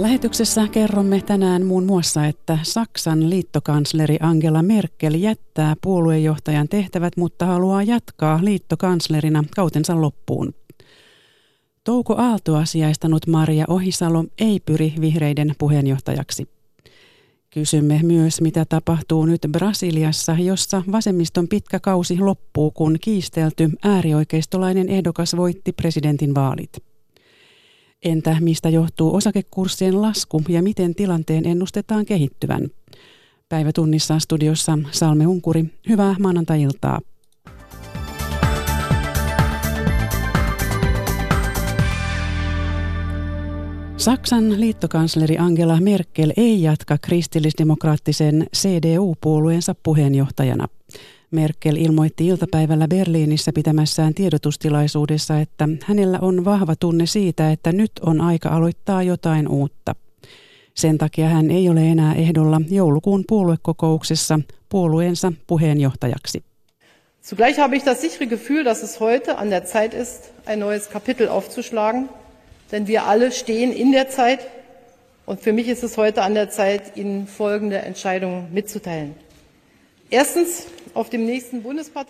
Lähetyksessä kerromme tänään muun muassa, että Saksan liittokansleri Angela Merkel jättää puoluejohtajan tehtävät, mutta haluaa jatkaa liittokanslerina kautensa loppuun. Touko Aaltoa sijaistanut Maria Ohisalo ei pyri vihreiden puheenjohtajaksi. Kysymme myös, mitä tapahtuu nyt Brasiliassa, jossa vasemmiston pitkä kausi loppuu, kun kiistelty äärioikeistolainen ehdokas voitti presidentin vaalit. Entä mistä johtuu osakekurssien lasku ja miten tilanteen ennustetaan kehittyvän? Päivätunnissa studiossa Salme Unkuri. Hyvää maanantai-iltaa. Saksan liittokansleri Angela Merkel ei jatka kristillisdemokraattisen CDU-puolueensa puheenjohtajana. Merkel ilmoitti iltapäivällä Berliinissä pitämässään tiedotustilaisuudessa, että hänellä on vahva tunne siitä, että nyt on aika aloittaa jotain uutta. Sen takia hän ei ole enää ehdolla joulukuun puoluekokouksessa puolueensa puheenjohtajaksi. Zugleich habe ich das sichere Gefühl, dass es heute an der Zeit ist, ein neues Kapitel aufzuschlagen, denn wir alle stehen in der Zeit und für mich ist es heute an der Zeit, Ihnen folgende Entscheidungen mitzuteilen.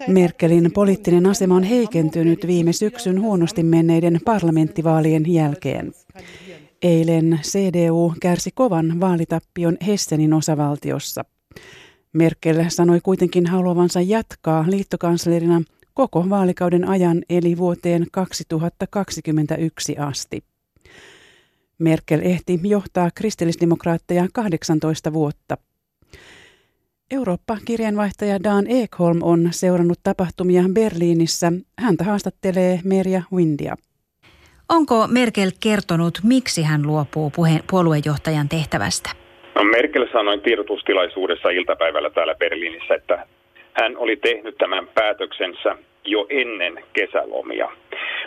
Merkelin poliittinen asema on heikentynyt viime syksyn huonosti menneiden parlamenttivaalien jälkeen. Eilen CDU kärsi kovan vaalitappion Hessenin osavaltiossa. Merkel sanoi kuitenkin haluavansa jatkaa liittokanslerina koko vaalikauden ajan eli vuoteen 2021 asti. Merkel ehti johtaa kristillisdemokraatteja 18 vuotta. Eurooppa-kirjanvaihtaja Dan Ekholm on seurannut tapahtumia Berliinissä. Häntä haastattelee Merja Windia. Onko Merkel kertonut, miksi hän luopuu puhe- puoluejohtajan tehtävästä? No Merkel sanoi tiedotustilaisuudessa iltapäivällä täällä Berliinissä, että hän oli tehnyt tämän päätöksensä jo ennen kesälomia.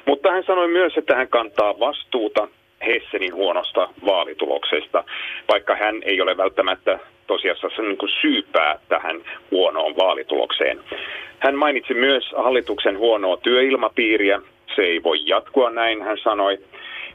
Mutta hän sanoi myös, että hän kantaa vastuuta Hessenin huonosta vaalituloksesta, vaikka hän ei ole välttämättä tosiasiassa niin kuin syypää tähän huonoon vaalitulokseen. Hän mainitsi myös hallituksen huonoa työilmapiiriä. Se ei voi jatkua näin, hän sanoi.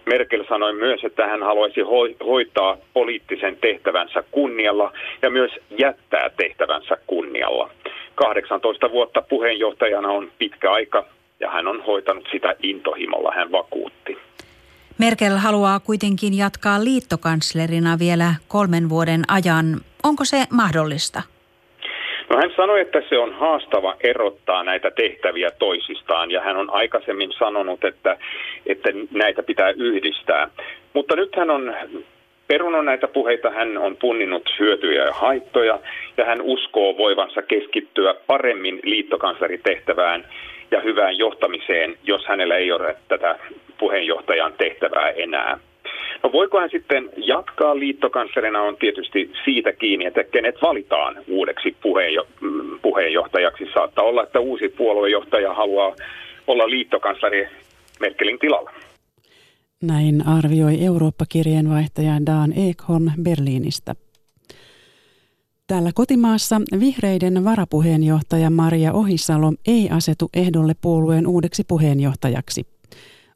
Merkel sanoi myös, että hän haluaisi hoitaa poliittisen tehtävänsä kunnialla ja myös jättää tehtävänsä kunnialla. 18 vuotta puheenjohtajana on pitkä aika ja hän on hoitanut sitä intohimolla, hän vakuutti. Merkel haluaa kuitenkin jatkaa liittokanslerina vielä kolmen vuoden ajan. Onko se mahdollista? No hän sanoi, että se on haastava erottaa näitä tehtäviä toisistaan ja hän on aikaisemmin sanonut, että, että näitä pitää yhdistää. Mutta nyt hän on perunut näitä puheita, hän on punninnut hyötyjä ja haittoja ja hän uskoo voivansa keskittyä paremmin liittokansleritehtävään ja hyvään johtamiseen, jos hänellä ei ole tätä puheenjohtajan tehtävää enää. No voiko hän sitten jatkaa liittokanslerina on tietysti siitä kiinni, että kenet valitaan uudeksi puheenjo- mm, puheenjohtajaksi. Saattaa olla, että uusi puoluejohtaja haluaa olla liittokansleri Merkelin tilalla. Näin arvioi Eurooppa-kirjeenvaihtaja Dan Ekholm Berliinistä. Täällä kotimaassa vihreiden varapuheenjohtaja Maria Ohisalo ei asetu ehdolle puolueen uudeksi puheenjohtajaksi.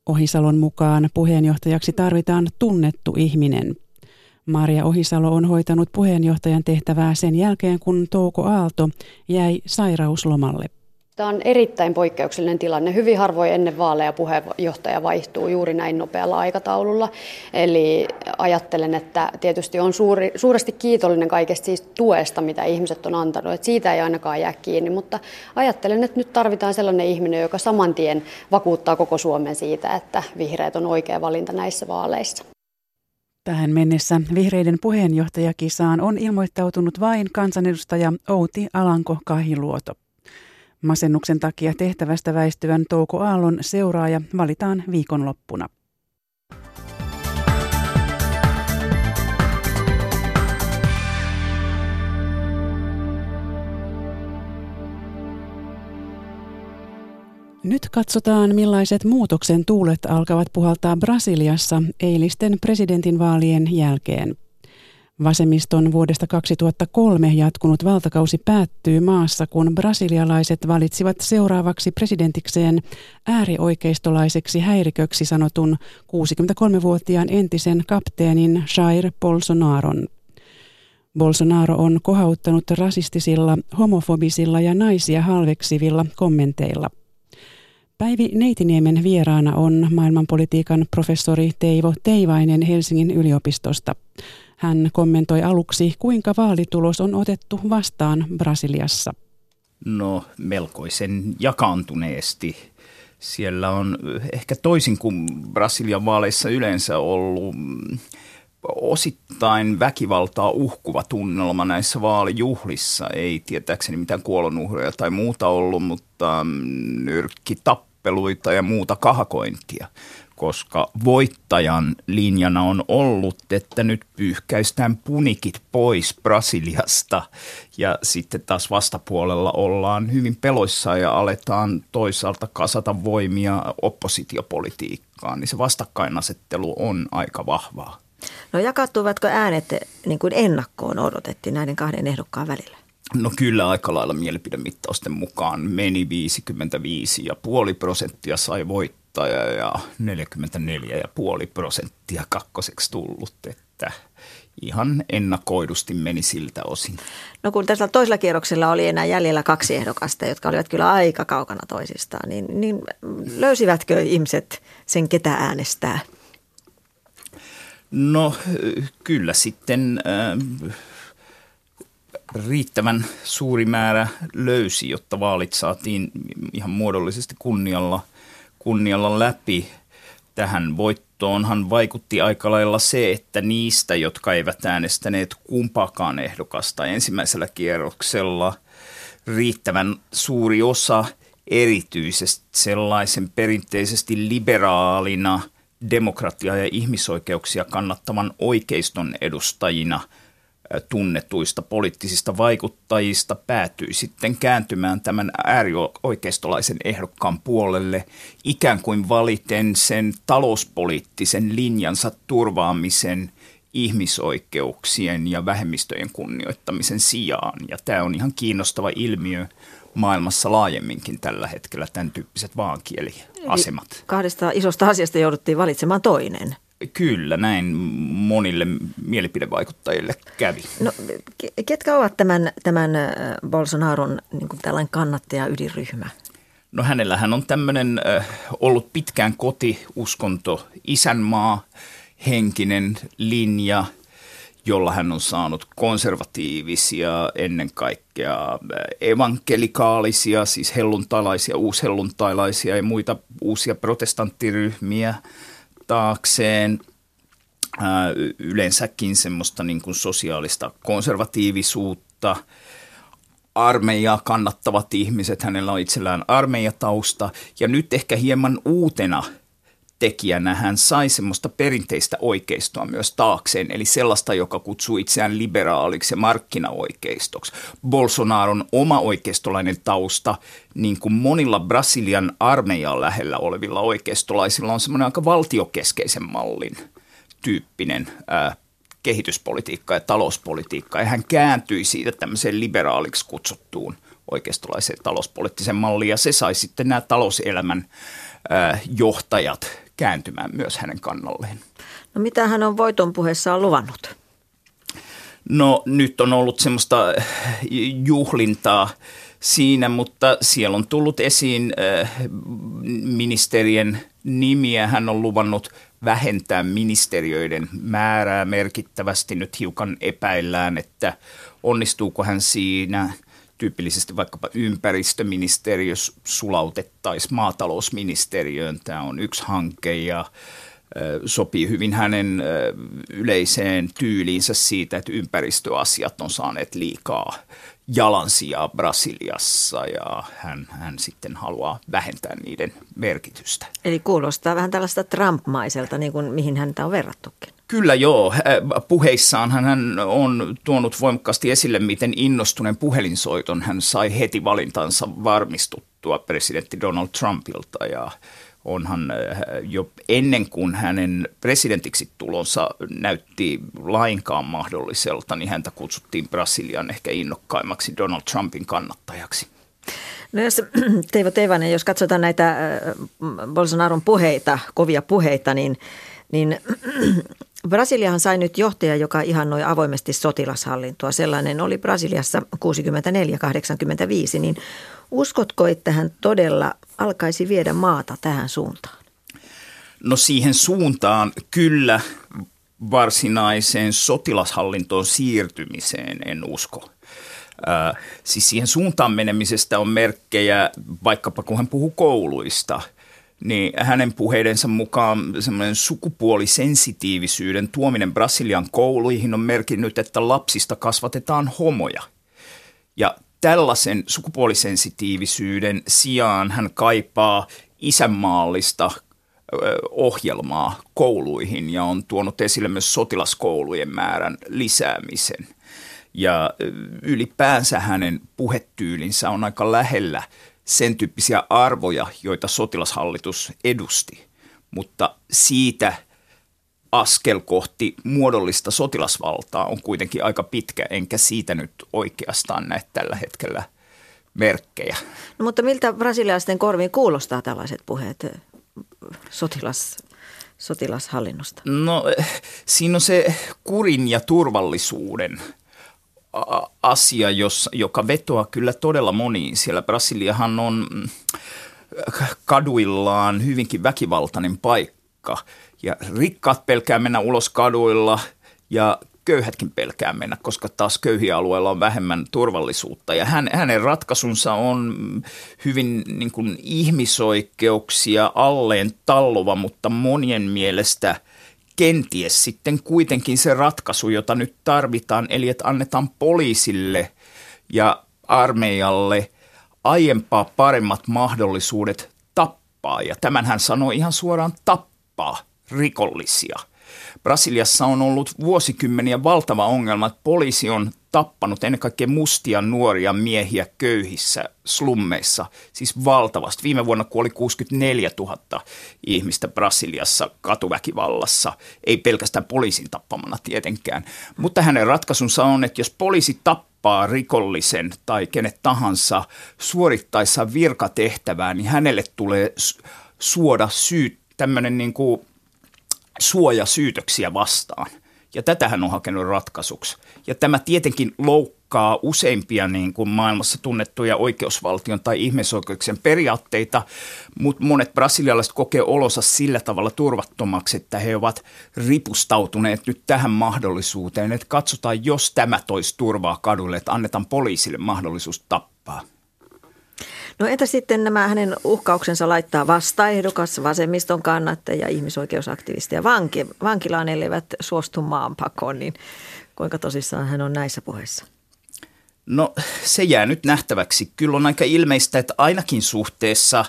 Ohisalon mukaan puheenjohtajaksi tarvitaan tunnettu ihminen. Maria Ohisalo on hoitanut puheenjohtajan tehtävää sen jälkeen, kun Touko Aalto jäi sairauslomalle. Tämä on erittäin poikkeuksellinen tilanne. Hyvin harvoin ennen vaaleja puheenjohtaja vaihtuu juuri näin nopealla aikataululla. Eli ajattelen, että tietysti on suuri, suuresti kiitollinen kaikesta siitä tuesta, mitä ihmiset on antanut. Että siitä ei ainakaan jää kiinni, mutta ajattelen, että nyt tarvitaan sellainen ihminen, joka saman tien vakuuttaa koko Suomen siitä, että vihreät on oikea valinta näissä vaaleissa. Tähän mennessä vihreiden puheenjohtajakisaan on ilmoittautunut vain kansanedustaja Outi Alanko-Kahiluoto. Masennuksen takia tehtävästä väistyvän Touko Aallon seuraaja valitaan viikonloppuna. Nyt katsotaan, millaiset muutoksen tuulet alkavat puhaltaa Brasiliassa eilisten presidentinvaalien jälkeen. Vasemmiston vuodesta 2003 jatkunut valtakausi päättyy maassa, kun brasilialaiset valitsivat seuraavaksi presidentikseen äärioikeistolaiseksi häiriköksi sanotun 63-vuotiaan entisen kapteenin Jair Bolsonaron. Bolsonaro on kohauttanut rasistisilla, homofobisilla ja naisia halveksivilla kommenteilla. Päivi Neitiniemen vieraana on maailmanpolitiikan professori Teivo Teivainen Helsingin yliopistosta. Hän kommentoi aluksi, kuinka vaalitulos on otettu vastaan Brasiliassa. No melkoisen jakaantuneesti. Siellä on ehkä toisin kuin Brasilian vaaleissa yleensä ollut osittain väkivaltaa uhkuva tunnelma näissä vaalijuhlissa. Ei tietääkseni mitään kuolonuhreja tai muuta ollut, mutta nyrkkitappeluita ja muuta kahakointia koska voittajan linjana on ollut, että nyt pyyhkäistään punikit pois Brasiliasta ja sitten taas vastapuolella ollaan hyvin peloissa ja aletaan toisaalta kasata voimia oppositiopolitiikkaan, niin se vastakkainasettelu on aika vahvaa. No jakautuvatko äänet niin kuin ennakkoon odotettiin näiden kahden ehdokkaan välillä? No kyllä aika lailla mielipidemittausten mukaan meni 55,5 prosenttia sai voittaja ja 44,5 prosenttia kakkoseksi tullut, että ihan ennakoidusti meni siltä osin. No kun tässä toisella kierroksella oli enää jäljellä kaksi ehdokasta, jotka olivat kyllä aika kaukana toisistaan, niin, niin löysivätkö ihmiset sen, ketä äänestää? No kyllä sitten äh, riittävän suuri määrä löysi, jotta vaalit saatiin ihan muodollisesti kunnialla, kunnialla läpi. Tähän voittoonhan vaikutti aika lailla se, että niistä, jotka eivät äänestäneet kumpaakaan ehdokasta ensimmäisellä kierroksella, riittävän suuri osa erityisesti sellaisen perinteisesti liberaalina – demokratiaa ja ihmisoikeuksia kannattavan oikeiston edustajina tunnetuista poliittisista vaikuttajista päätyi sitten kääntymään tämän äärioikeistolaisen ehdokkaan puolelle ikään kuin valiten sen talouspoliittisen linjansa turvaamisen ihmisoikeuksien ja vähemmistöjen kunnioittamisen sijaan. Ja tämä on ihan kiinnostava ilmiö – maailmassa laajemminkin tällä hetkellä tämän tyyppiset vaankieliasemat. Eli kahdesta isosta asiasta jouduttiin valitsemaan toinen. Kyllä, näin monille mielipidevaikuttajille kävi. No, ketkä ovat tämän, tämän Bolsonaron niin kuin tällainen kannattaja ydinryhmä? No hänellähän on tämmöinen ollut pitkään kotiuskonto, isänmaa, henkinen linja – jolla hän on saanut konservatiivisia, ennen kaikkea evankelikaalisia, siis helluntalaisia, uushelluntailaisia ja muita uusia protestanttiryhmiä taakseen. Yleensäkin semmoista niin kuin sosiaalista konservatiivisuutta, armeijaa kannattavat ihmiset, hänellä on itsellään armeijatausta ja nyt ehkä hieman uutena – tekijänä hän sai semmoista perinteistä oikeistoa myös taakseen, eli sellaista, joka kutsuu itseään liberaaliksi ja markkinaoikeistoksi. Bolsonaron oma oikeistolainen tausta, niin kuin monilla Brasilian armeijan lähellä olevilla oikeistolaisilla, on semmoinen aika valtiokeskeisen mallin tyyppinen ää, kehityspolitiikka ja talouspolitiikka. Ja hän kääntyi siitä tämmöiseen liberaaliksi kutsuttuun oikeistolaiseen talouspoliittiseen malliin, ja se sai sitten nämä talouselämän johtajat kääntymään myös hänen kannalleen. No mitä hän on voiton puheessaan luvannut? No nyt on ollut semmoista eh, juhlintaa siinä, mutta siellä on tullut esiin äh, ministerien nimiä. Hän on luvannut vähentää ministeriöiden määrää merkittävästi. Nyt hiukan epäillään, että onnistuuko hän siinä – tyypillisesti vaikkapa ympäristöministeriö sulautettaisiin maatalousministeriöön. Tämä on yksi hanke ja sopii hyvin hänen yleiseen tyyliinsä siitä, että ympäristöasiat on saaneet liikaa jalansijaa Brasiliassa ja hän, hän sitten haluaa vähentää niiden merkitystä. Eli kuulostaa vähän tällaista Trump-maiselta, niin kuin mihin häntä on verrattukin. Kyllä joo. Puheissaan hän on tuonut voimakkaasti esille, miten innostuneen puhelinsoiton hän sai heti valintansa varmistuttua presidentti Donald Trumpilta ja onhan jo ennen kuin hänen presidentiksi tulonsa näytti lainkaan mahdolliselta, niin häntä kutsuttiin Brasilian ehkä innokkaimmaksi Donald Trumpin kannattajaksi. No jos Teivo Teivanen, jos katsotaan näitä Bolsonaron puheita, kovia puheita, niin, niin Brasiliahan sai nyt johtaja, joka ihannoi avoimesti sotilashallintoa. Sellainen oli Brasiliassa 64-85, niin uskotko, että hän todella alkaisi viedä maata tähän suuntaan? No siihen suuntaan kyllä varsinaiseen sotilashallintoon siirtymiseen en usko. Äh, siis siihen suuntaan menemisestä on merkkejä, vaikkapa kun hän puhuu kouluista, niin hänen puheidensa mukaan semmoinen sukupuolisensitiivisyyden tuominen Brasilian kouluihin on merkinnyt, että lapsista kasvatetaan homoja. Ja tällaisen sukupuolisensitiivisyyden sijaan hän kaipaa isänmaallista ohjelmaa kouluihin ja on tuonut esille myös sotilaskoulujen määrän lisäämisen – ja ylipäänsä hänen puhetyylinsä on aika lähellä sen tyyppisiä arvoja, joita sotilashallitus edusti. Mutta siitä askel kohti muodollista sotilasvaltaa on kuitenkin aika pitkä, enkä siitä nyt oikeastaan näe tällä hetkellä merkkejä. No, mutta miltä brasilialaisten korviin kuulostaa tällaiset puheet sotilas, sotilashallinnosta? No siinä on se kurin ja turvallisuuden – asia, jos, joka vetoaa kyllä todella moniin. Siellä Brasiliahan on mm, kaduillaan hyvinkin väkivaltainen paikka ja rikkaat pelkää mennä ulos kaduilla ja köyhätkin pelkää mennä, koska taas köyhiä alueilla on vähemmän turvallisuutta. Ja hän, hänen ratkaisunsa on hyvin niin kuin ihmisoikeuksia alleen tallova, mutta monien mielestä – kenties sitten kuitenkin se ratkaisu, jota nyt tarvitaan, eli että annetaan poliisille ja armeijalle aiempaa paremmat mahdollisuudet tappaa. Ja tämän hän sanoi ihan suoraan tappaa rikollisia. Brasiliassa on ollut vuosikymmeniä valtava ongelma, että poliisi on tappanut ennen kaikkea mustia nuoria miehiä köyhissä slummeissa, siis valtavasti. Viime vuonna kuoli 64 000 ihmistä Brasiliassa katuväkivallassa, ei pelkästään poliisin tappamana tietenkään. Mutta hänen ratkaisunsa on, että jos poliisi tappaa rikollisen tai kenet tahansa suorittaessa virkatehtävää, niin hänelle tulee suoda syyt, tämmöinen niin kuin suoja syytöksiä vastaan. Ja tätä hän on hakenut ratkaisuksi. Ja tämä tietenkin loukkaa useimpia niin kuin maailmassa tunnettuja oikeusvaltion tai ihmisoikeuksien periaatteita, mutta monet brasilialaiset kokee olonsa sillä tavalla turvattomaksi, että he ovat ripustautuneet nyt tähän mahdollisuuteen, että katsotaan, jos tämä toisi turvaa kadulle, että annetaan poliisille mahdollisuus tappaa. No entä sitten nämä hänen uhkauksensa laittaa vastaehdokas, vasemmiston kannattaja, ihmisoikeusaktivisti ja vanki, vankilaan elevät suostu maanpakoon, niin kuinka tosissaan hän on näissä puheissa? No se jää nyt nähtäväksi. Kyllä on aika ilmeistä, että ainakin suhteessa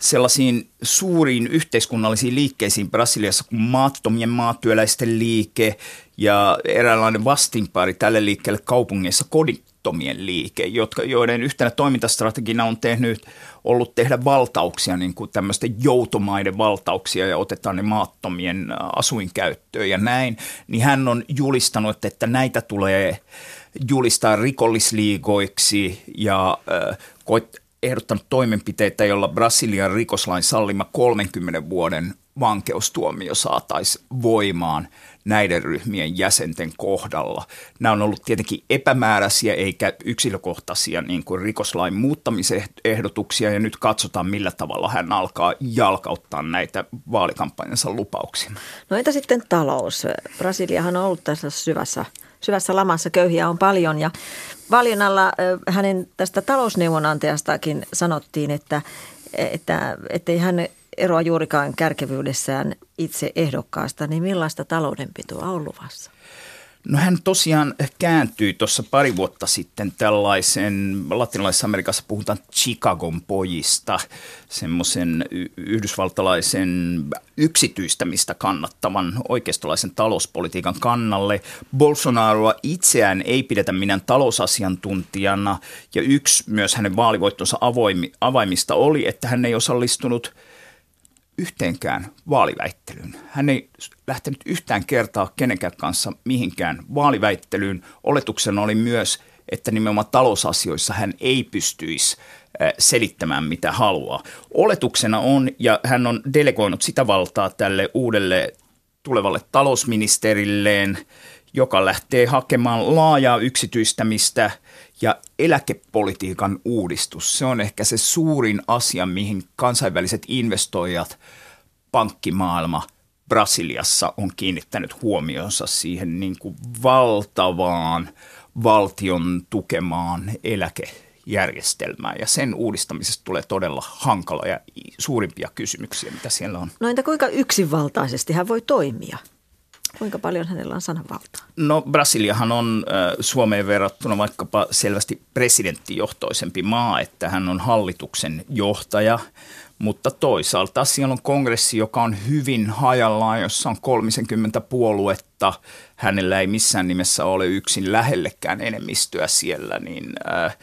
sellaisiin suuriin yhteiskunnallisiin liikkeisiin Brasiliassa kuin maattomien maatyöläisten liike ja eräänlainen vastinpari tälle liikkeelle kaupungeissa laittomien liike, jotka, joiden yhtenä toimintastrategina on tehnyt, ollut tehdä valtauksia, niin kuin tämmöisten joutomaiden valtauksia ja otetaan ne maattomien asuinkäyttöön ja näin, niin hän on julistanut, että näitä tulee julistaa rikollisliigoiksi ja äh, koit, ehdottanut toimenpiteitä, jolla Brasilian rikoslain sallima 30 vuoden vankeustuomio saataisiin voimaan näiden ryhmien jäsenten kohdalla. Nämä on ollut tietenkin epämääräisiä eikä yksilökohtaisia niin kuin rikoslain muuttamisehdotuksia ja nyt katsotaan millä tavalla hän alkaa jalkauttaa näitä vaalikampanjansa lupauksia. No entä sitten talous? Brasiliahan on ollut tässä syvässä syvässä lamassa köyhiä on paljon ja valinnalla hänen tästä talousneuvonantajastakin sanottiin, että, että ettei hän eroa juurikaan kärkevyydessään itse ehdokkaasta, niin millaista taloudenpitoa on luvassa? No hän tosiaan kääntyi tuossa pari vuotta sitten tällaisen, latinalaisessa Amerikassa puhutaan Chicagon pojista, semmoisen yhdysvaltalaisen yksityistämistä kannattavan oikeistolaisen talouspolitiikan kannalle. Bolsonaroa itseään ei pidetä minään talousasiantuntijana ja yksi myös hänen vaalivoittonsa avaimista oli, että hän ei osallistunut – yhteenkään vaaliväittelyyn. Hän ei lähtenyt yhtään kertaa kenenkään kanssa mihinkään vaaliväittelyyn. Oletuksena oli myös, että nimenomaan talousasioissa hän ei pystyisi selittämään mitä haluaa. Oletuksena on, ja hän on delegoinut sitä valtaa tälle uudelle tulevalle talousministerilleen, joka lähtee hakemaan laajaa yksityistämistä ja eläkepolitiikan uudistus. Se on ehkä se suurin asia, mihin kansainväliset investoijat, pankkimaailma Brasiliassa on kiinnittänyt huomionsa siihen niin kuin valtavaan valtion tukemaan eläkejärjestelmään. Ja sen uudistamisesta tulee todella hankala ja suurimpia kysymyksiä, mitä siellä on. No entä kuinka yksinvaltaisesti hän voi toimia? Kuinka paljon hänellä on sananvaltaa? No Brasiliahan on Suomeen verrattuna vaikkapa selvästi presidenttijohtoisempi maa, että hän on hallituksen johtaja, mutta toisaalta siellä on kongressi, joka on hyvin hajallaan, jossa on 30 puoluetta. Hänellä ei missään nimessä ole yksin lähellekään enemmistöä siellä, niin äh,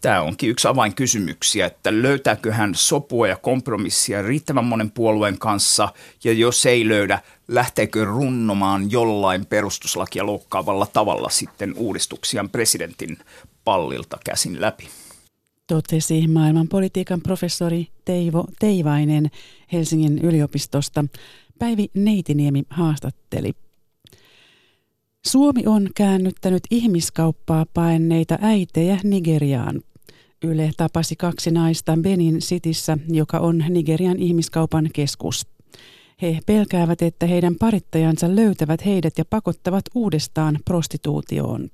Tämä onkin yksi avainkysymyksiä, että löytääkö hän sopua ja kompromissia riittävän monen puolueen kanssa, ja jos ei löydä, lähteekö runnomaan jollain perustuslakia loukkaavalla tavalla sitten uudistuksiaan presidentin pallilta käsin läpi. Totesi maailmanpolitiikan professori Teivo Teivainen Helsingin yliopistosta. Päivi Neitiniemi haastatteli. Suomi on käännyttänyt ihmiskauppaa paenneita äitejä Nigeriaan. Yle tapasi kaksi naista Benin Cityssä, joka on Nigerian ihmiskaupan keskus. He pelkäävät, että heidän parittajansa löytävät heidät ja pakottavat uudestaan prostituutioon.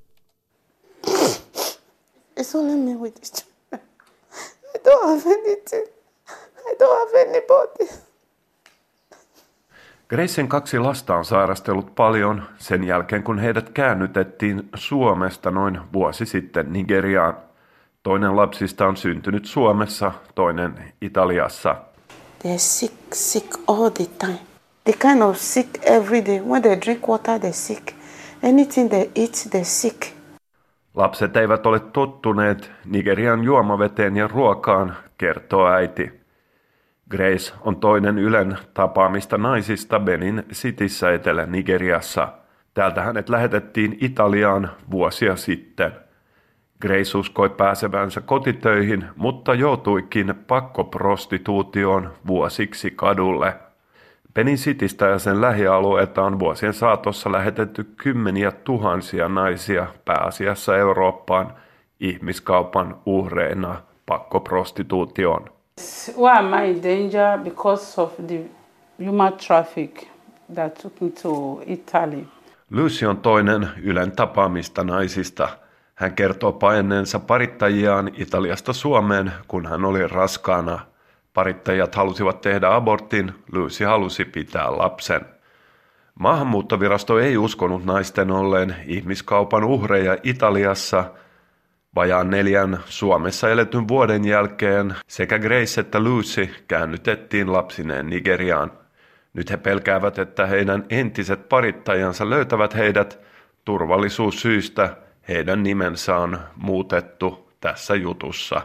It's only me with this I don't have anything. I don't have anybody. Gracen kaksi lasta on sairastellut paljon sen jälkeen, kun heidät käännytettiin Suomesta noin vuosi sitten Nigeriaan. Toinen lapsista on syntynyt Suomessa, toinen Italiassa. They're sick, sick all the time. They kind of sick every day. When they drink water, they're sick. Anything they eat, they're sick. Lapset eivät ole tottuneet Nigerian juomaveteen ja ruokaan, kertoo äiti. Grace on toinen Ylen tapaamista naisista Benin Cityssä Etelä-Nigeriassa. Täältä hänet lähetettiin Italiaan vuosia sitten. Grace uskoi pääsevänsä kotitöihin, mutta joutuikin pakkoprostituutioon vuosiksi kadulle. Benin Citystä ja sen lähialueelta on vuosien saatossa lähetetty kymmeniä tuhansia naisia pääasiassa Eurooppaan ihmiskaupan uhreina pakkoprostituutioon. Why am I in danger? Because of the human traffic that took me to Italy. Lucy on toinen Ylen tapaamista naisista. Hän kertoo paenneensa parittajiaan Italiasta Suomeen, kun hän oli raskaana. Parittajat halusivat tehdä abortin, Lucy halusi pitää lapsen. Maahanmuuttovirasto ei uskonut naisten olleen ihmiskaupan uhreja Italiassa – Vajaan neljän Suomessa eletyn vuoden jälkeen sekä Grace että Lucy käännytettiin lapsineen Nigeriaan. Nyt he pelkäävät, että heidän entiset parittajansa löytävät heidät turvallisuussyistä. Heidän nimensä on muutettu tässä jutussa.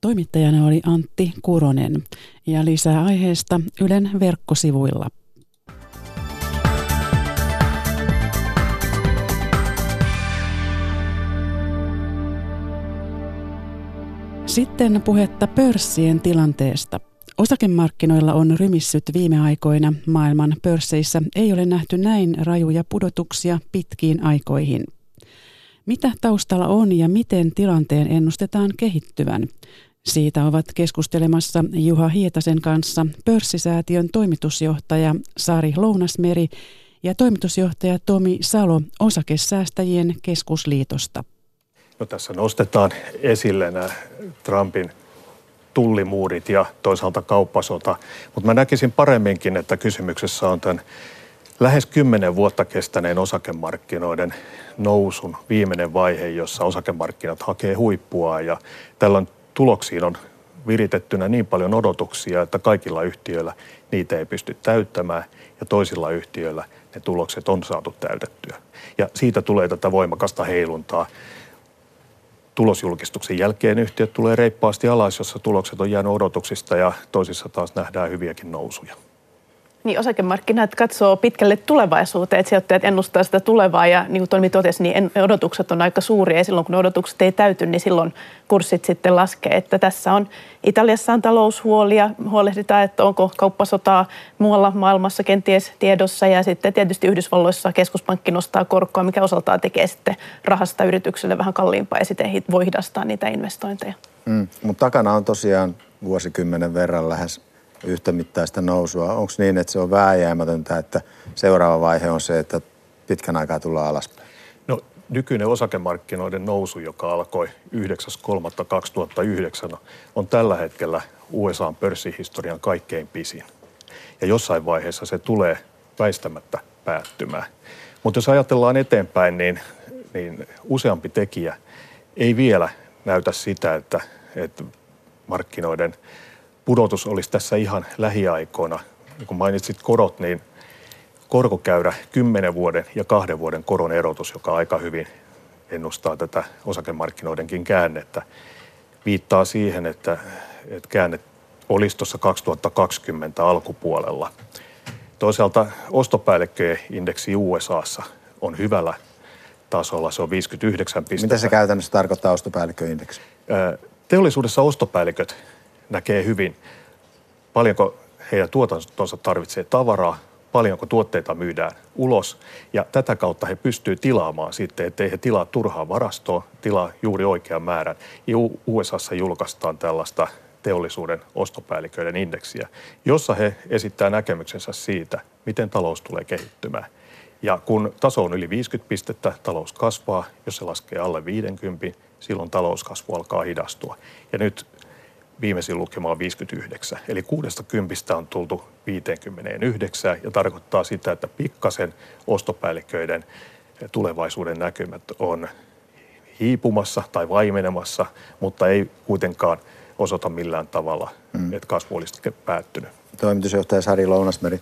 Toimittajana oli Antti Kuronen ja lisää aiheesta Ylen verkkosivuilla. Sitten puhetta pörssien tilanteesta. Osakemarkkinoilla on rymissyt viime aikoina. Maailman pörsseissä ei ole nähty näin rajuja pudotuksia pitkiin aikoihin. Mitä taustalla on ja miten tilanteen ennustetaan kehittyvän? Siitä ovat keskustelemassa Juha Hietasen kanssa pörssisäätiön toimitusjohtaja Sari Lounasmeri ja toimitusjohtaja Tomi Salo Osakesäästäjien keskusliitosta. No tässä nostetaan esille nämä Trumpin tullimuurit ja toisaalta kauppasota, mutta mä näkisin paremminkin, että kysymyksessä on tämän lähes kymmenen vuotta kestäneen osakemarkkinoiden nousun viimeinen vaihe, jossa osakemarkkinat hakee huippua ja tällä tuloksiin on viritettynä niin paljon odotuksia, että kaikilla yhtiöillä niitä ei pysty täyttämään ja toisilla yhtiöillä ne tulokset on saatu täytettyä. Ja siitä tulee tätä voimakasta heiluntaa tulosjulkistuksen jälkeen yhtiöt tulee reippaasti alas, jossa tulokset on jäänyt odotuksista ja toisissa taas nähdään hyviäkin nousuja. Niin osakemarkkinat katsoo pitkälle tulevaisuuteen, että sijoittajat ennustaa sitä tulevaa ja niin kuin Toimi totesi, niin odotukset on aika suuria ja silloin kun odotukset ei täyty, niin silloin kurssit sitten laskee. Että tässä on Italiassa on taloushuolia, huolehditaan, että onko kauppasotaa muualla maailmassa kenties tiedossa ja sitten tietysti Yhdysvalloissa keskuspankki nostaa korkoa, mikä osaltaan tekee sitten rahasta yritykselle vähän kalliimpaa ja sitten voi hidastaa niitä investointeja. Mm, mutta takana on tosiaan vuosikymmenen verran lähes yhtä mittaista nousua. Onko niin, että se on vääjäämätöntä, että seuraava vaihe on se, että pitkän aikaa tullaan alaspäin? No nykyinen osakemarkkinoiden nousu, joka alkoi 9.3.2009, on tällä hetkellä USAn pörssihistorian kaikkein pisin. Ja jossain vaiheessa se tulee väistämättä päättymään. Mutta jos ajatellaan eteenpäin, niin, niin useampi tekijä ei vielä näytä sitä, että, että markkinoiden – pudotus olisi tässä ihan lähiaikoina. Niin kun mainitsit korot, niin korkokäyrä 10 vuoden ja kahden vuoden koron erotus, joka aika hyvin ennustaa tätä osakemarkkinoidenkin käännettä, viittaa siihen, että, että käänne olisi tuossa 2020 alkupuolella. Toisaalta ostopäällikköjen indeksi USAssa on hyvällä tasolla, se on 59 pistettä. Mitä se käytännössä tarkoittaa ostopäällikköindeksi? Teollisuudessa ostopäälliköt näkee hyvin, paljonko heidän tuotantonsa tarvitsee tavaraa, paljonko tuotteita myydään ulos. Ja tätä kautta he pystyvät tilaamaan sitten, ettei he tilaa turhaa varastoa, tilaa juuri oikean määrän. Ja USAssa julkaistaan tällaista teollisuuden ostopäälliköiden indeksiä, jossa he esittää näkemyksensä siitä, miten talous tulee kehittymään. Ja kun taso on yli 50 pistettä, talous kasvaa. Jos se laskee alle 50, silloin talouskasvu alkaa hidastua. Ja nyt viimeisin lukema on 59. Eli 60 on tultu 59 ja tarkoittaa sitä, että pikkasen ostopäälliköiden tulevaisuuden näkymät on hiipumassa tai vaimenemassa, mutta ei kuitenkaan osoita millään tavalla, mm. että kasvu olisi päättynyt. Toimitusjohtaja Sari Lounasmeri,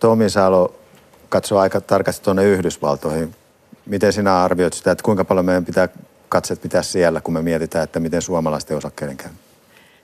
Tomi Salo katsoo aika tarkasti tuonne Yhdysvaltoihin. Miten sinä arvioit sitä, että kuinka paljon meidän pitää katseet pitää siellä, kun me mietitään, että miten suomalaisten osakkeiden käy?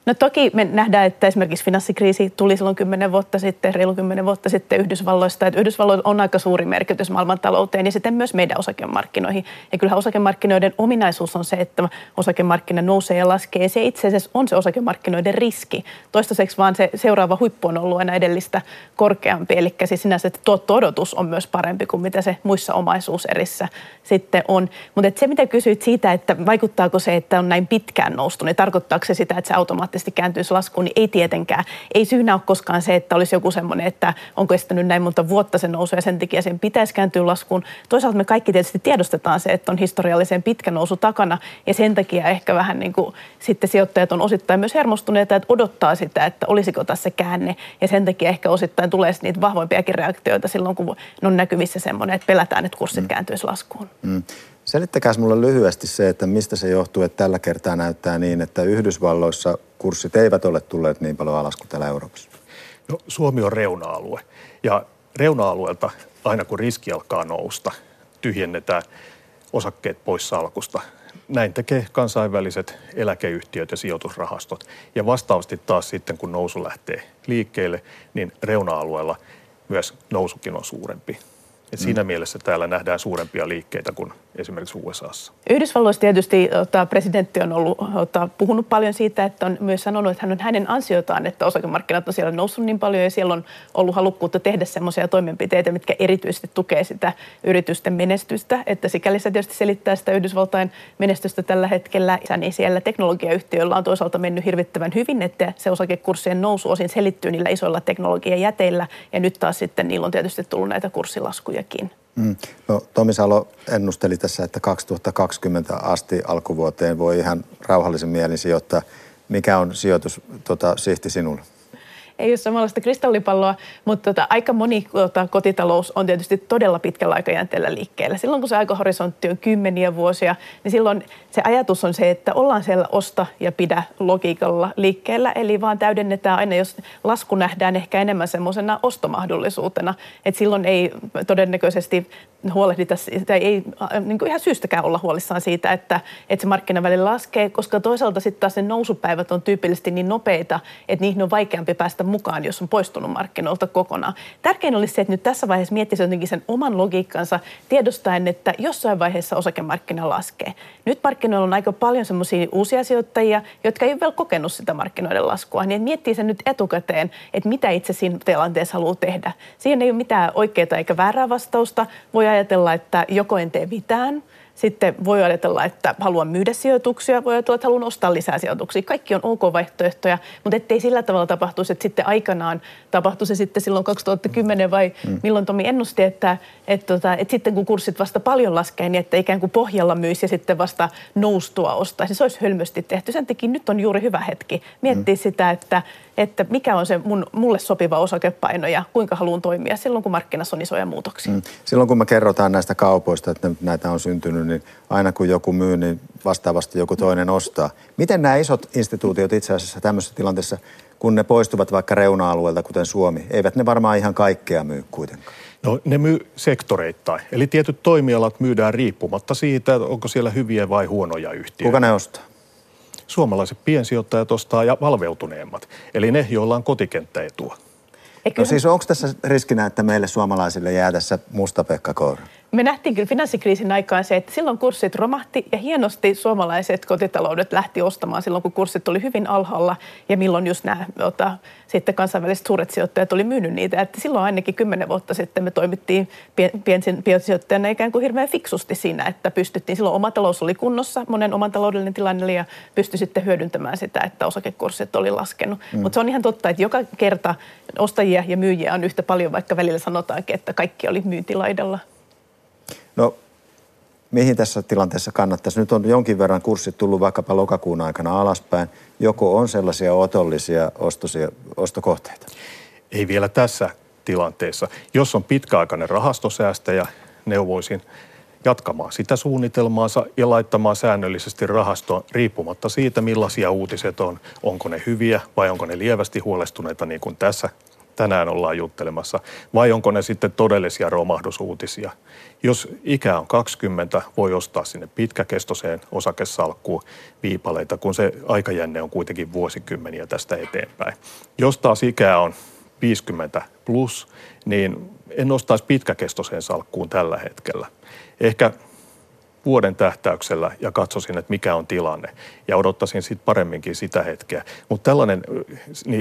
No toki me nähdään, että esimerkiksi finanssikriisi tuli silloin kymmenen vuotta sitten, reilu kymmenen vuotta sitten Yhdysvalloista. Että Yhdysvalloilla on aika suuri merkitys maailmantalouteen ja sitten myös meidän osakemarkkinoihin. Ja kyllähän osakemarkkinoiden ominaisuus on se, että osakemarkkina nousee ja laskee. Se itse asiassa on se osakemarkkinoiden riski. Toistaiseksi vaan se seuraava huippu on ollut aina edellistä korkeampi. Eli siis sinänsä tuotto-odotus on myös parempi kuin mitä se muissa omaisuuserissä sitten on. Mutta se, mitä kysyit siitä, että vaikuttaako se, että on näin pitkään noustu, niin tarkoittaako se sitä, että se automaattisesti automaattisesti kääntyisi laskuun, niin ei tietenkään. Ei syynä ole koskaan se, että olisi joku semmoinen, että onko estänyt näin monta vuotta se nousu ja sen takia sen pitäisi kääntyä laskuun. Toisaalta me kaikki tietysti tiedostetaan se, että on historiallisen pitkä nousu takana ja sen takia ehkä vähän niin kuin sitten sijoittajat on osittain myös hermostuneita, että odottaa sitä, että olisiko tässä käänne ja sen takia ehkä osittain tulee niitä vahvoimpiakin reaktioita silloin, kun on näkyvissä semmoinen, että pelätään, että kurssit mm. kääntyisi laskuun. Mm. Selittäkää mulle lyhyesti se, että mistä se johtuu, että tällä kertaa näyttää niin, että Yhdysvalloissa kurssit eivät ole tulleet niin paljon alas kuin täällä Euroopassa. No, Suomi on reuna-alue ja reuna-alueelta aina kun riski alkaa nousta, tyhjennetään osakkeet pois salkusta. Näin tekee kansainväliset eläkeyhtiöt ja sijoitusrahastot. Ja vastaavasti taas sitten, kun nousu lähtee liikkeelle, niin reuna-alueella myös nousukin on suurempi. Et siinä mm. mielessä täällä nähdään suurempia liikkeitä kuin esimerkiksi USAssa. Yhdysvalloissa tietysti ota, presidentti on ollut, ota, puhunut paljon siitä, että on myös sanonut, että hän on hänen ansiotaan, että osakemarkkinat on siellä noussut niin paljon ja siellä on ollut halukkuutta tehdä sellaisia toimenpiteitä, mitkä erityisesti tukee sitä yritysten menestystä. Että sikäli se tietysti selittää sitä Yhdysvaltain menestystä tällä hetkellä. Niin siellä teknologiayhtiöillä on toisaalta mennyt hirvittävän hyvin, että se osakekurssien nousu osin selittyy niillä isoilla teknologiajäteillä ja nyt taas sitten niillä on tietysti tullut näitä kurssilaskujakin. Mm. No, Tomi Salo ennusteli tässä, että 2020 asti alkuvuoteen voi ihan rauhallisen mielin sijoittaa. Mikä on sijoitus tota, sihti sinulle? Ei ole samanlaista kristallipalloa, mutta tota, aika moni tota, kotitalous on tietysti todella pitkällä aikajänteellä liikkeellä. Silloin kun se aikahorisontti on kymmeniä vuosia, niin silloin se ajatus on se, että ollaan siellä osta ja pidä logiikalla liikkeellä, eli vaan täydennetään aina, jos lasku nähdään ehkä enemmän semmoisena ostomahdollisuutena, että silloin ei todennäköisesti huolehdita, tai ei niin kuin ihan syystäkään olla huolissaan siitä, että, että se markkina välillä laskee, koska toisaalta sitten taas ne nousupäivät on tyypillisesti niin nopeita, että niihin on vaikeampi päästä mukaan, jos on poistunut markkinoilta kokonaan. Tärkein olisi se, että nyt tässä vaiheessa miettisi jotenkin sen oman logiikkansa tiedostaen, että jossain vaiheessa osakemarkkina laskee. Nyt markkinoilla on aika paljon semmoisia uusia sijoittajia, jotka ei ole vielä kokenut sitä markkinoiden laskua, niin miettii sen nyt etukäteen, että mitä itse siinä tilanteessa haluaa tehdä. Siihen ei ole mitään oikeaa eikä väärää vastausta. Voi ajatella, että joko en tee mitään – sitten voi ajatella, että haluan myydä sijoituksia, voi ajatella, että haluan ostaa lisää sijoituksia. Kaikki on ok vaihtoehtoja, mutta ettei sillä tavalla tapahtuisi, että sitten aikanaan tapahtui se sitten silloin 2010 vai mm. milloin Tomi ennusti, että, että, tota, että, että sitten kun kurssit vasta paljon laskee, niin että ikään kuin pohjalla myisi ja sitten vasta noustua ostaisi. Se olisi hölmösti tehty. Sen takia nyt on juuri hyvä hetki miettiä mm. sitä, että että mikä on se mun, mulle sopiva osakepaino ja kuinka haluan toimia silloin, kun markkinassa on isoja muutoksia. Mm. Silloin, kun me kerrotaan näistä kaupoista, että näitä on syntynyt, niin aina kun joku myy, niin vastaavasti joku toinen ostaa. Miten nämä isot instituutiot itse asiassa tämmöisessä tilanteessa, kun ne poistuvat vaikka reuna-alueelta, kuten Suomi, eivät ne varmaan ihan kaikkea myy kuitenkaan? No ne myy sektoreittain. Eli tietyt toimialat myydään riippumatta siitä, onko siellä hyviä vai huonoja yhtiöitä. Kuka ne ostaa? Suomalaiset piensijoittajat ostaa ja valveutuneemmat, eli ne, joilla on kotikenttäetua. No siis onko tässä riskinä, että meille suomalaisille jää tässä musta Pekka Koura? Me nähtiin kyllä finanssikriisin aikaan se, että silloin kurssit romahti ja hienosti suomalaiset kotitaloudet lähti ostamaan silloin, kun kurssit oli hyvin alhaalla ja milloin just nämä ota, sitten kansainväliset suuret sijoittajat oli myynyt niitä. Että silloin ainakin kymmenen vuotta sitten me toimittiin pien, piensijoittajana ikään kuin hirveän fiksusti siinä, että pystyttiin, silloin oma talous oli kunnossa, monen oman taloudellinen tilanne oli ja pystyi sitten hyödyntämään sitä, että osakekurssit oli laskenut. Mm. Mutta se on ihan totta, että joka kerta ostajia ja myyjiä on yhtä paljon, vaikka välillä sanotaankin, että kaikki oli myyntilaidalla. No mihin tässä tilanteessa kannattaisi? Nyt on jonkin verran kurssit tullut vaikkapa lokakuun aikana alaspäin. Joko on sellaisia otollisia ostosia, ostokohteita? Ei vielä tässä tilanteessa. Jos on pitkäaikainen rahastosäästäjä, neuvoisin jatkamaan sitä suunnitelmaansa ja laittamaan säännöllisesti rahastoon riippumatta siitä, millaisia uutiset on. Onko ne hyviä vai onko ne lievästi huolestuneita, niin kuin tässä tänään ollaan juttelemassa, vai onko ne sitten todellisia romahdusuutisia. Jos ikä on 20, voi ostaa sinne pitkäkestoiseen osakesalkkuun viipaleita, kun se aikajänne on kuitenkin vuosikymmeniä tästä eteenpäin. Jos taas ikää on 50 plus, niin en ostaisi pitkäkestoiseen salkkuun tällä hetkellä. Ehkä vuoden tähtäyksellä ja katsoisin, että mikä on tilanne. Ja odottaisin sitten paremminkin sitä hetkeä. Mutta tällainen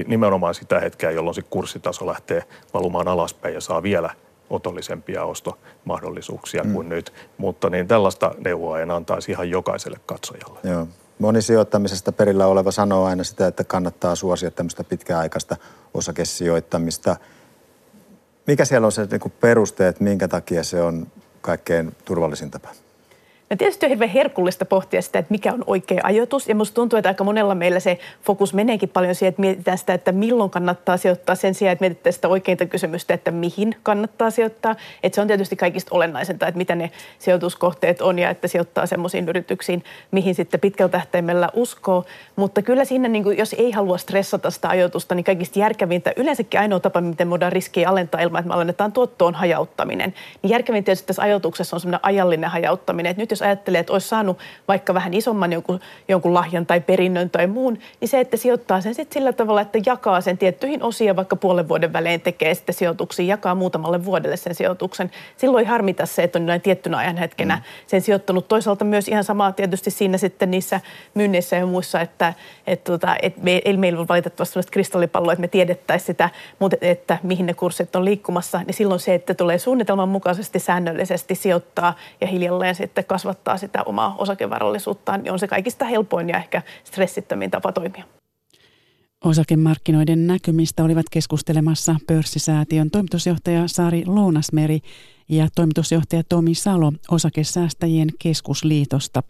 nimenomaan sitä hetkeä, jolloin se kurssitaso lähtee valumaan alaspäin ja saa vielä otollisempia ostomahdollisuuksia mm. kuin nyt. Mutta niin tällaista neuvoa en antaisi ihan jokaiselle katsojalle. Joo. Moni sijoittamisesta perillä oleva sanoo aina sitä, että kannattaa suosia tämmöistä pitkäaikaista osakesijoittamista. Mikä siellä on se niin peruste, että minkä takia se on kaikkein turvallisin tapa? No tietysti on hirveän herkullista pohtia sitä, että mikä on oikea ajoitus. Ja musta tuntuu, että aika monella meillä se fokus meneekin paljon siihen, että mietitään sitä, että milloin kannattaa sijoittaa sen sijaan, että mietitään sitä oikeinta kysymystä, että mihin kannattaa sijoittaa. Että se on tietysti kaikista olennaisinta, että mitä ne sijoituskohteet on ja että sijoittaa semmoisiin yrityksiin, mihin sitten pitkällä tähtäimellä uskoo. Mutta kyllä siinä, niin kuin, jos ei halua stressata sitä ajoitusta, niin kaikista järkevintä, yleensäkin ainoa tapa, miten voidaan riskiä alentaa ilman, että me alennetaan tuottoon hajauttaminen. Niin järkevin tietysti tässä ajoituksessa on semmoinen ajallinen hajauttaminen. Että nyt jos ajattelee, että olisi saanut vaikka vähän isomman jonkun, jonkun lahjan tai perinnön tai muun, niin se, että sijoittaa sen sitten sillä tavalla, että jakaa sen tiettyihin osiin, vaikka puolen vuoden välein tekee sitten sijoituksia, jakaa muutamalle vuodelle sen sijoituksen. Silloin ei harmita se, että on näin tiettynä ajan hetkenä mm. sen sijoittanut. Toisaalta myös ihan samaa tietysti siinä sitten niissä myynneissä ja muissa, että, että, tota, että me, ei meillä ole valitettavasti sellaista kristallipalloa, että me tiedettäisiin sitä, mutta että mihin ne kurssit on liikkumassa, niin silloin se, että tulee suunnitelman mukaisesti säännöllisesti sijoittaa ja hiljalleen sitten kasvattaa kasvattaa sitä omaa osakevarallisuuttaan, niin on se kaikista helpoin ja ehkä stressittömin tapa toimia. Osakemarkkinoiden näkymistä olivat keskustelemassa pörssisäätiön toimitusjohtaja Saari Lounasmeri ja toimitusjohtaja Tomi Salo Osakesäästäjien keskusliitosta.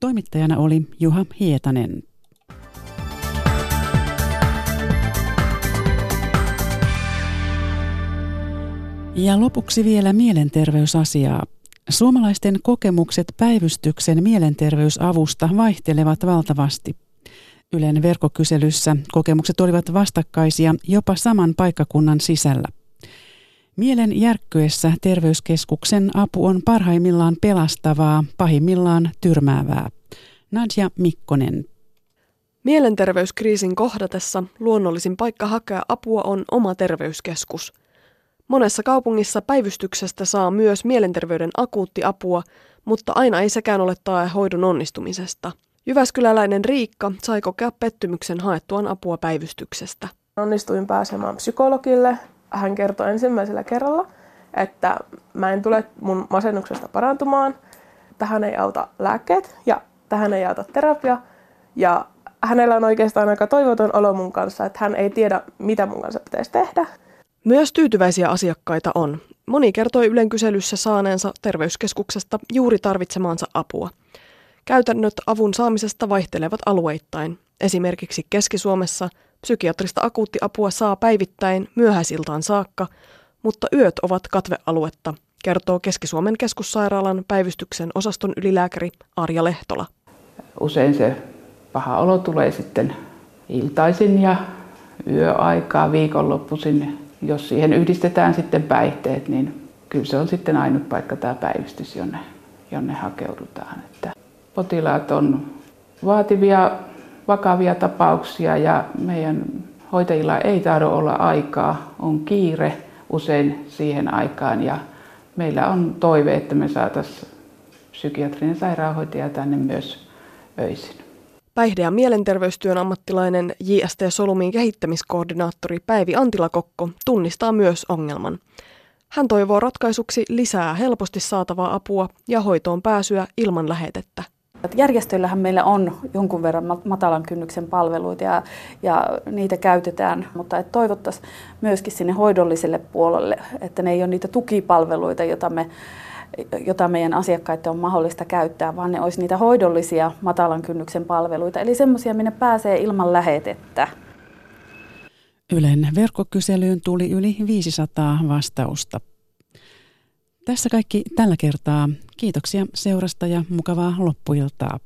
Toimittajana oli Juha Hietanen. Ja lopuksi vielä mielenterveysasiaa. Suomalaisten kokemukset päivystyksen mielenterveysavusta vaihtelevat valtavasti. Ylen verkkokyselyssä kokemukset olivat vastakkaisia jopa saman paikkakunnan sisällä. Mielen järkkyessä terveyskeskuksen apu on parhaimmillaan pelastavaa, pahimmillaan tyrmäävää. Nadja Mikkonen. Mielenterveyskriisin kohdatessa luonnollisin paikka hakea apua on oma terveyskeskus. Monessa kaupungissa päivystyksestä saa myös mielenterveyden akuuttiapua, mutta aina ei sekään ole tae hoidon onnistumisesta. Jyväskyläläinen Riikka sai kokea pettymyksen haettuaan apua päivystyksestä. Onnistuin pääsemään psykologille. Hän kertoi ensimmäisellä kerralla, että mä en tule mun masennuksesta parantumaan. Tähän ei auta lääkkeet ja tähän ei auta terapia. Ja hänellä on oikeastaan aika toivoton olo mun kanssa, että hän ei tiedä, mitä mun kanssa pitäisi tehdä. Myös tyytyväisiä asiakkaita on. Moni kertoi Ylen kyselyssä saaneensa terveyskeskuksesta juuri tarvitsemaansa apua. Käytännöt avun saamisesta vaihtelevat alueittain. Esimerkiksi Keski-Suomessa psykiatrista akuuttiapua saa päivittäin myöhäisiltaan saakka, mutta yöt ovat katvealuetta, kertoo Keski-Suomen keskussairaalan päivystyksen osaston ylilääkäri Arja Lehtola. Usein se paha olo tulee sitten iltaisin ja yöaikaa, viikonloppuisin. Jos siihen yhdistetään sitten päihteet, niin kyllä se on sitten ainut paikka tämä päivystys, jonne, jonne hakeudutaan. Että potilaat on vaativia, vakavia tapauksia ja meidän hoitajilla ei tahdo olla aikaa, on kiire usein siihen aikaan ja meillä on toive, että me saataisiin psykiatrinen sairaanhoitaja tänne myös öisin. Päihde- ja mielenterveystyön ammattilainen JST Solumin kehittämiskoordinaattori Päivi Antilakokko tunnistaa myös ongelman. Hän toivoo ratkaisuksi lisää helposti saatavaa apua ja hoitoon pääsyä ilman lähetettä. Järjestöillähän meillä on jonkun verran matalan kynnyksen palveluita ja, ja niitä käytetään, mutta et toivottaisiin myöskin sinne hoidolliselle puolelle, että ne ei ole niitä tukipalveluita, joita me jota meidän asiakkaiden on mahdollista käyttää, vaan ne olisi niitä hoidollisia matalan kynnyksen palveluita, eli semmoisia, minne pääsee ilman lähetettä. Ylen verkkokyselyyn tuli yli 500 vastausta. Tässä kaikki tällä kertaa. Kiitoksia seurasta ja mukavaa loppuiltaa.